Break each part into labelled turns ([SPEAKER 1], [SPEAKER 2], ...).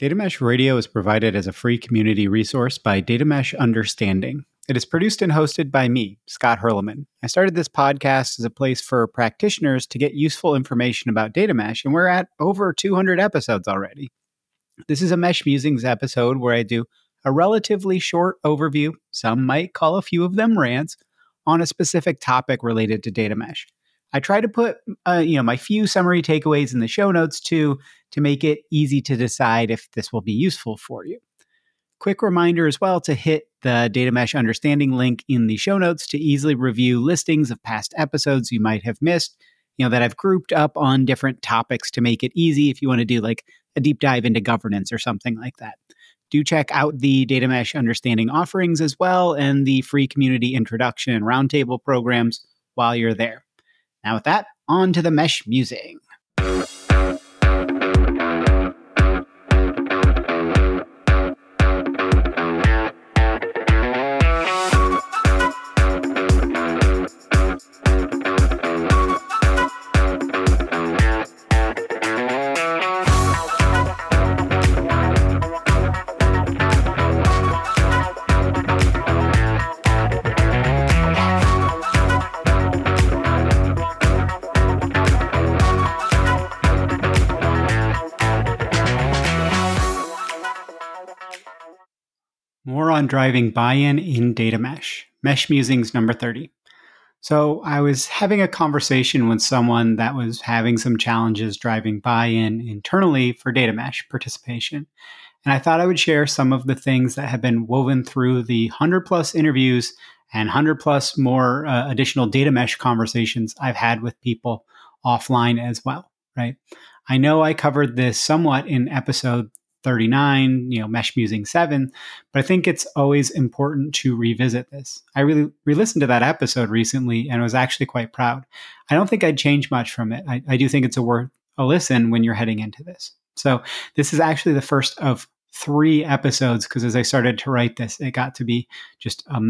[SPEAKER 1] Data Mesh Radio is provided as a free community resource by Data Mesh Understanding. It is produced and hosted by me, Scott Hirleman. I started this podcast as a place for practitioners to get useful information about data mesh, and we're at over 200 episodes already. This is a Mesh Musings episode where I do a relatively short overview, some might call a few of them rants, on a specific topic related to data mesh. I try to put uh, you know my few summary takeaways in the show notes too to make it easy to decide if this will be useful for you. Quick reminder as well to hit the data mesh understanding link in the show notes to easily review listings of past episodes you might have missed, you know that I've grouped up on different topics to make it easy if you want to do like a deep dive into governance or something like that. Do check out the data mesh understanding offerings as well and the free community introduction and roundtable programs while you're there. Now, with that, on to the mesh musing. Driving buy in data mesh. Mesh Musings number 30. So, I was having a conversation with someone that was having some challenges driving buy in internally for data mesh participation. And I thought I would share some of the things that have been woven through the 100 plus interviews and 100 plus more uh, additional data mesh conversations I've had with people offline as well, right? I know I covered this somewhat in episode 39, you know, Mesh Musing 7. But I think it's always important to revisit this. I really re listened to that episode recently and was actually quite proud. I don't think I'd change much from it. I, I do think it's a worth a listen when you're heading into this. So this is actually the first of three episodes because as I started to write this, it got to be just a,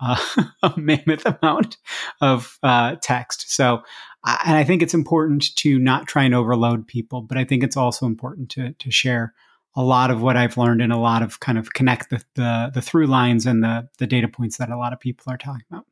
[SPEAKER 1] a mammoth amount of uh, text. So, and I think it's important to not try and overload people, but I think it's also important to to share a lot of what I've learned and a lot of kind of connect the, the, the through lines and the, the data points that a lot of people are talking about.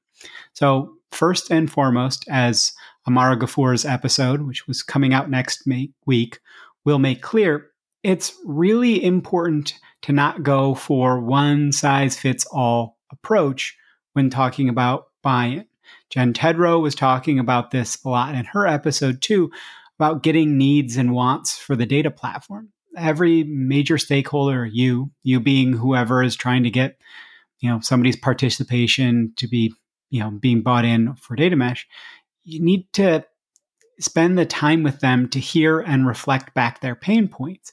[SPEAKER 1] So, first and foremost, as Ammara Gafoor's episode, which was coming out next week, will make clear, it's really important to not go for one size fits all approach when talking about buy in. Jen Tedrow was talking about this a lot in her episode too, about getting needs and wants for the data platform every major stakeholder, you, you being whoever is trying to get, you know, somebody's participation to be, you know, being bought in for data mesh, you need to spend the time with them to hear and reflect back their pain points.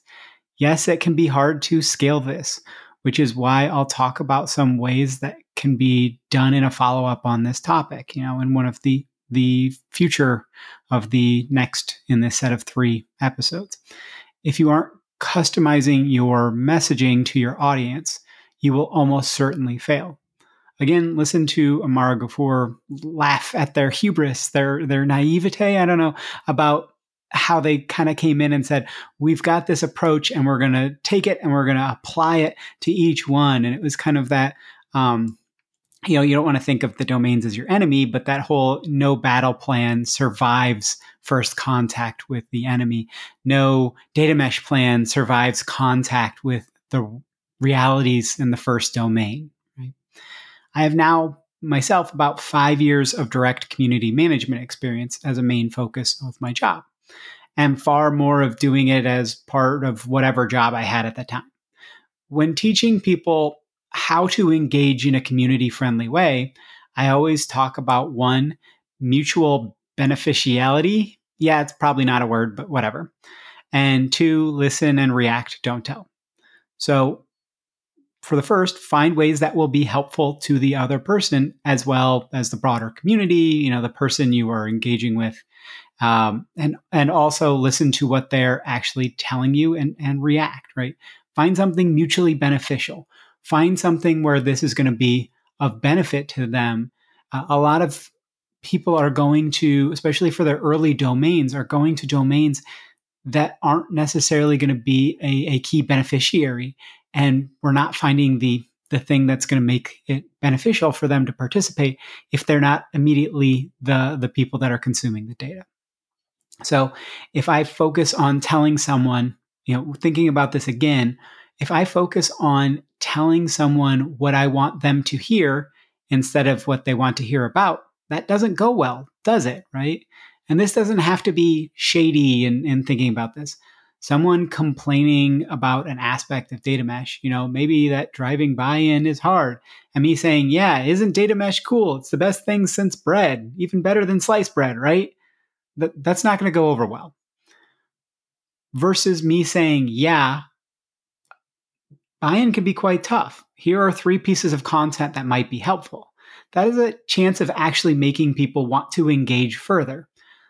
[SPEAKER 1] Yes, it can be hard to scale this, which is why I'll talk about some ways that can be done in a follow up on this topic, you know, in one of the the future of the next in this set of three episodes. If you aren't customizing your messaging to your audience, you will almost certainly fail. Again, listen to Ammara Gafoor laugh at their hubris, their their naivete. I don't know about how they kind of came in and said, "We've got this approach, and we're going to take it and we're going to apply it to each one." And it was kind of that um, you know, you don't want to think of the domains as your enemy, but that whole no battle plan survives first contact with the enemy. No data mesh plan survives contact with the realities in the first domain. Right? I have now myself about five years of direct community management experience as a main focus of my job, and far more of doing it as part of whatever job I had at the time. When teaching people how to engage in a community friendly way, I always talk about one, mutual beneficiality. Yeah, it's probably not a word, but whatever. And two, listen and react, don't tell. So, for the first, find ways that will be helpful to the other person as well as the broader community, you know, the person you are engaging with. Um, and and also listen to what they're actually telling you and, and react, right? Find something mutually beneficial find something where this is going to be of benefit to them. Uh, a lot of people are going to, especially for their early domains, are going to domains that aren't necessarily going to be a, a key beneficiary and we're not finding the the thing that's going to make it beneficial for them to participate if they're not immediately the the people that are consuming the data so if i focus on telling someone you know thinking about this again if i focus on telling someone what i want them to hear instead of what they want to hear about that doesn't go well does it right and this doesn't have to be shady in, in thinking about this someone complaining about an aspect of data mesh, you know, maybe that driving buy-in is hard. And me saying, yeah, isn't data mesh cool? It's the best thing since bread, even better than sliced bread, right? That, that's not going to go over well. Versus me saying, yeah, buy-in can be quite tough. Here are three pieces of content that might be helpful. That is a chance of actually making people want to engage further.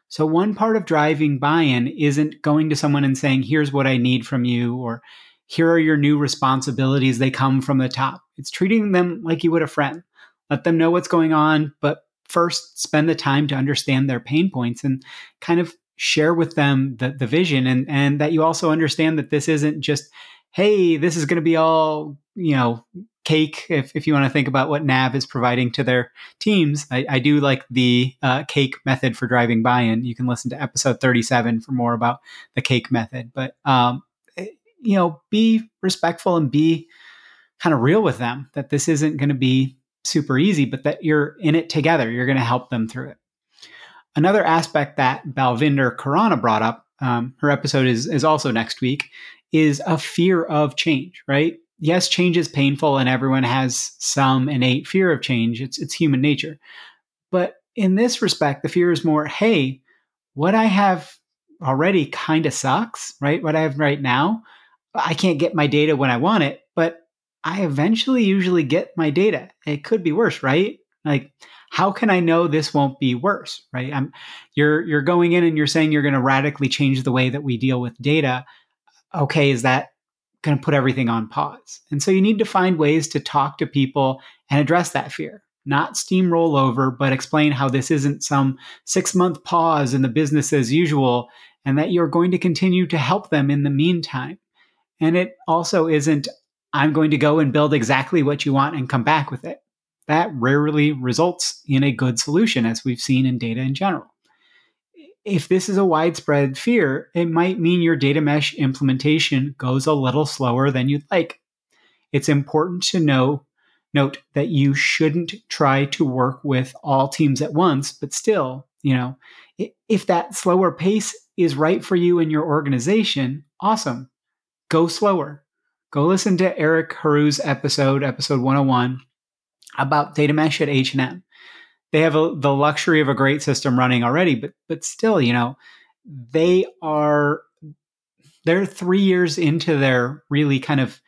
[SPEAKER 1] So, one part of driving buy in isn't going to someone and saying, here's what I need from you, or here are your new responsibilities. They come from the top. It's treating them like you would a friend. Let them know what's going on, but first spend the time to understand their pain points and kind of share with them the, the vision and, and that you also understand that this isn't just, hey, this is going to be all, you know, cake if, if you want to think about what nav is providing to their teams. I, I do like the uh, cake method for driving buy-in. You can listen to episode 37 for more about the cake method. But um, eh, you know be respectful and be kind of real with them that this isn't going to be super easy but that you're in it together. You're going to help them through it. Another aspect that balvinder khurana brought up um, her episode is, is also next week is a fear of change right yes, change is painful and everyone has some innate fear of change. It's it's human nature. But in this respect, the fear is more, hey, what I have already kind of sucks, right? What I have right now, I can't get my data when I want it, but I eventually usually get my data. It could be worse, right? Like how can I know this won't be worse, right? I'm you're you're going in and you're saying you're going to radically change the way that we deal with data. Okay, is that going to put everything on pause. And so you need to find ways to talk to people and address that fear. Not steamroll over, but explain how this isn't some six month pause in the business as usual and that you're going to continue to help them in the meantime. And it also isn't, I'm going to go and build exactly what you want and come back with it. That rarely results in a good solution, as we've seen in data in general if this is a widespread fear, it might mean your data mesh implementation goes a little slower than you'd like. It's important to know note that you shouldn't try to work with all teams at once, but still, you know, if that slower pace is right for you and your organization, awesome. Go slower. Go listen to Erik Herou's episode, episode 101, about data mesh at H&M they have a, the luxury of a great system running already, but but still, you know, they are they're three years into their really kind of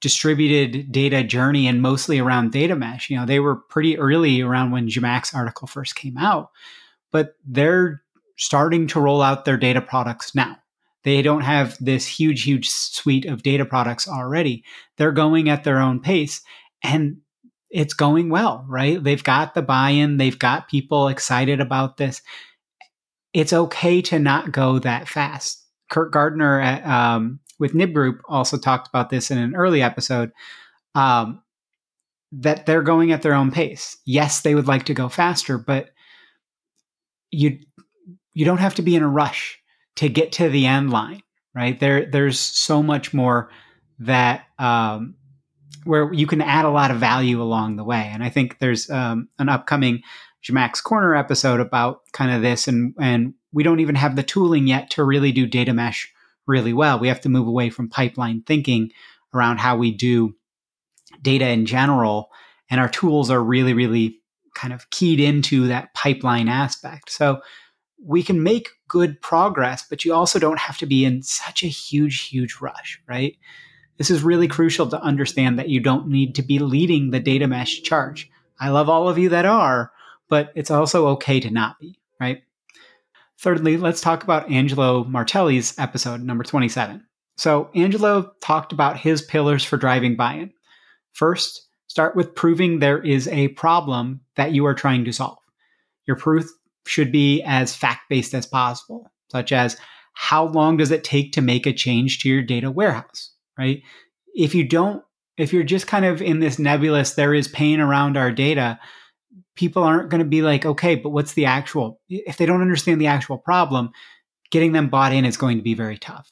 [SPEAKER 1] distributed data journey and mostly around data mesh. You know, they were pretty early around when Zhamak's article first came out, but they're starting to roll out their data products now. They don't have this huge, huge suite of data products already. They're going at their own pace. And it's going well, right? They've got the buy in, they've got people excited about this. It's okay to not go that fast. Kurt Gardner at, um, with Nib Group also talked about this in an early episode um, that they're going at their own pace. Yes, they would like to go faster, but you you don't have to be in a rush to get to the end line, right? There there's so much more that um, where you can add a lot of value along the way. And I think there's um, an upcoming Zhamak's Corner episode about kind of this, and and we don't even have the tooling yet to really do data mesh really well. We have to move away from pipeline thinking around how we do data in general, and our tools are really really kind of keyed into that pipeline aspect. So we can make good progress, but you also don't have to be in such a huge, huge rush, right? This is really crucial to understand that you don't need to be leading the data mesh charge. I love all of you that are, but it's also okay to not be, right? Thirdly, let's talk about Angelo Martelli's episode number 27. So, Angelo talked about his pillars for driving buy in. First, start with proving there is a problem that you are trying to solve. Your proof should be as fact based as possible, such as how long does it take to make a change to your data warehouse, right? If you don't, if you're just kind of in this nebulous, there is pain around our data, people aren't going to be like, okay, but what's the actual, if they don't understand the actual problem, getting them bought in is going to be very tough.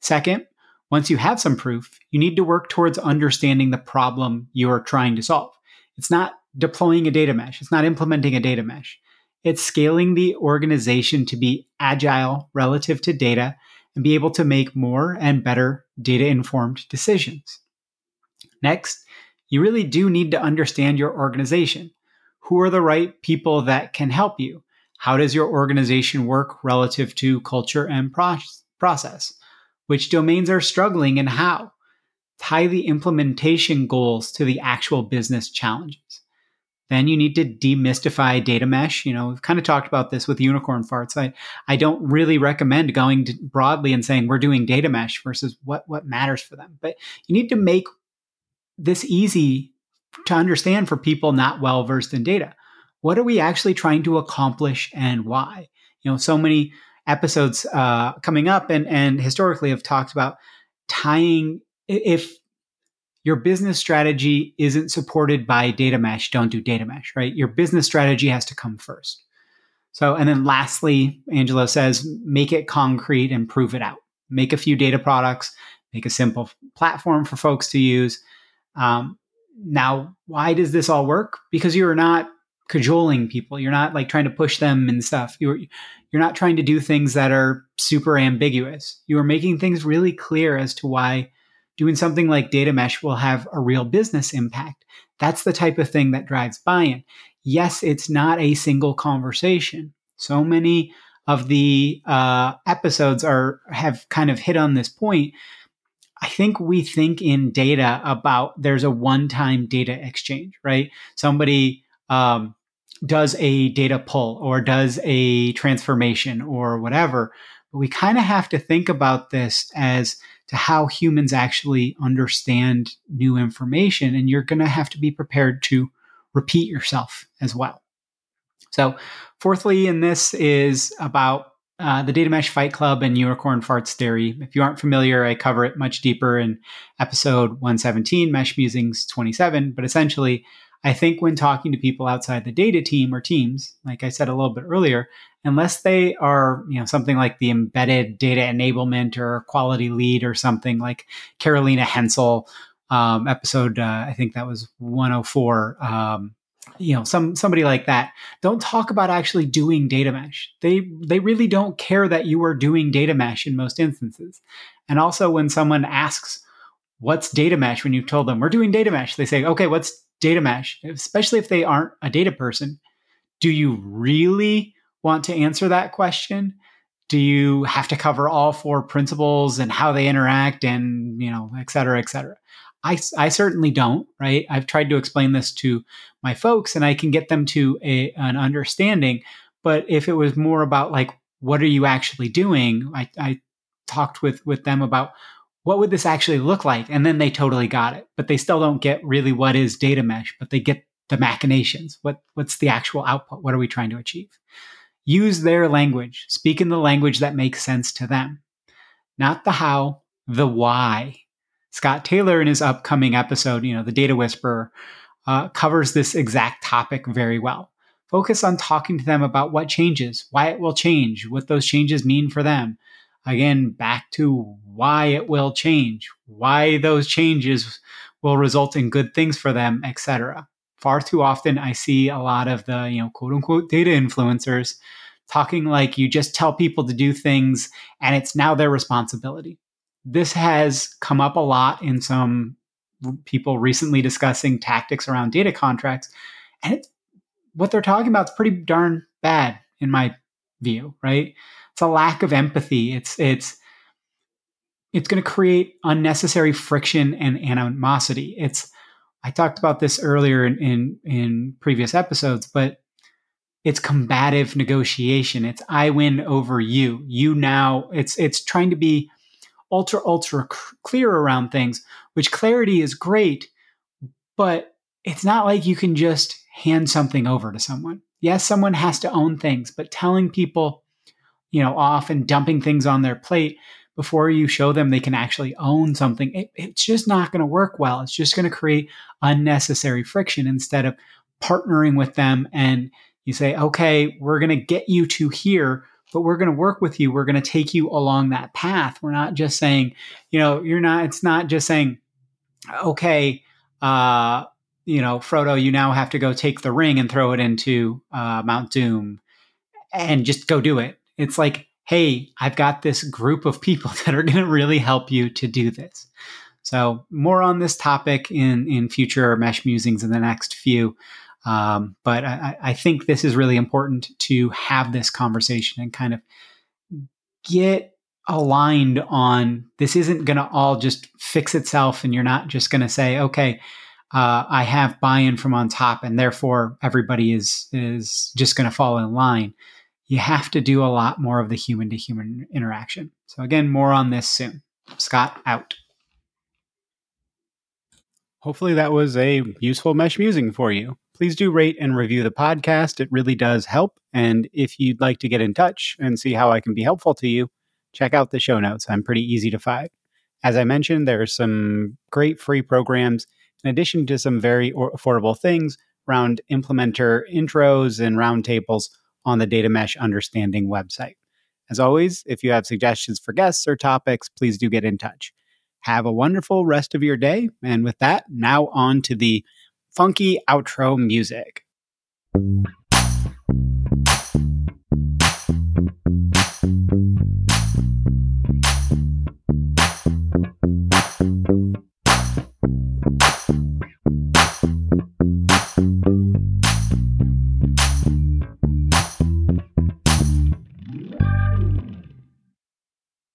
[SPEAKER 1] Second, once you have some proof, you need to work towards understanding the problem you're trying to solve. It's not deploying a data mesh, it's not implementing a data mesh. It's scaling the organization to be agile relative to data and be able to make more and better data informed decisions. Next, you really do need to understand your organization. Who are the right people that can help you? How does your organization work relative to culture and process? Which domains are struggling and how? Tie the implementation goals to the actual business challenges. Then you need to demystify data mesh. You know, we've kind of talked about this with unicorn farts. I, I don't really recommend going broadly and saying we're doing data mesh versus what, what matters for them. But you need to make this easy to understand for people not well versed in data. What are we actually trying to accomplish and why? You know, so many episodes uh, coming up and, and historically have talked about tying if your business strategy isn't supported by data mesh, don't do data mesh, right? Your business strategy has to come first. So, and then lastly, Angelo says, make it concrete and prove it out. Make a few data products, make a simple platform for folks to use. Um, now, why does this all work? Because you're not cajoling people. You're not like trying to push them and stuff. You're you're not trying to do things that are super ambiguous. You are making things really clear as to why doing something like data mesh will have a real business impact. That's the type of thing that drives buy-in. Yes, it's not a single conversation. So many of the uh, episodes are have kind of hit on this point. I think we think in data about there's a one-time data exchange, right? Somebody um, does a data pull or does a transformation or whatever. But we kind of have to think about this as to how humans actually understand new information. And you're going to have to be prepared to repeat yourself as well. So, fourthly, in this is about uh, the Data Mesh Fight Club and Unicorn Farts Theory. If you aren't familiar, I cover it much deeper in episode 117, Mesh Musings 27. But essentially, I think when talking to people outside the data team or teams, like I said a little bit earlier, unless they are, you know, something like the embedded data enablement or quality lead or something like Carolina Hensel, um, episode, uh, I think that was 104. Um, you know, some somebody like that. Don't talk about actually doing data mesh. They they really don't care that you are doing data mesh in most instances. And also, when someone asks, "What's data mesh?" when you've told them we're doing data mesh, they say, "Okay, what's data mesh, especially if they aren't a data person, do you really want to answer that question? Do you have to cover all four principles and how they interact and, you know, et cetera, et cetera? I, I certainly don't, right? I've tried to explain this to my folks and I can get them to a, an understanding. But if it was more about like, what are you actually doing? I, I talked with, with them about what would this actually look like? And then they totally got it, but they still don't get really what is data mesh, but they get the machinations. What, what's the actual output? What are we trying to achieve? Use their language, speak in the language that makes sense to them, not the how, the why. Scott Taylor, in his upcoming episode, you know, The Data Whisperer, uh, covers this exact topic very well. Focus on talking to them about what changes, why it will change, what those changes mean for them, again back to why it will change why those changes will result in good things for them etc far too often i see a lot of the you know quote unquote data influencers talking like you just tell people to do things and it's now their responsibility this has come up a lot in some people recently discussing tactics around data contracts and what they're talking about is pretty darn bad in my view right it's a lack of empathy. It's it's it's going to create unnecessary friction and animosity. It's I talked about this earlier in, in, in previous episodes, but it's combative negotiation. It's I win over you. You now. It's it's trying to be ultra ultra clear around things, which clarity is great, but it's not like you can just hand something over to someone. Yes, someone has to own things, but telling people you know, off and dumping things on their plate before you show them they can actually own something, it, it's just not going to work well. It's just going to create unnecessary friction instead of partnering with them and you say, okay, we're going to get you to here, but we're going to work with you. We're going to take you along that path. We're not just saying, you know, you're not, it's not just saying, okay, uh, you know, Frodo, you now have to go take the ring and throw it into uh, Mount Doom and just go do it. It's like, hey, I've got this group of people that are going to really help you to do this. So more on this topic in in future mesh musings in the next few. Um, but I, I think this is really important to have this conversation and kind of get aligned on this isn't going to all just fix itself and you're not just going to say okay uh, i have buy-in from on top and therefore everybody is is just going to fall in line you have to do a lot more of the human to human interaction so again more on this soon scott out hopefully that was a useful mesh musing for you please do rate and review the podcast. It really does help. And if you'd like to get in touch and see how I can be helpful to you, check out the show notes. I'm pretty easy to find. As I mentioned, there are some great free programs in addition to some very affordable things around implementer intros and roundtables on the Data Mesh Understanding website. As always, if you have suggestions for guests or topics, please do get in touch. Have a wonderful rest of your day. And with that, now on to the funky outro music.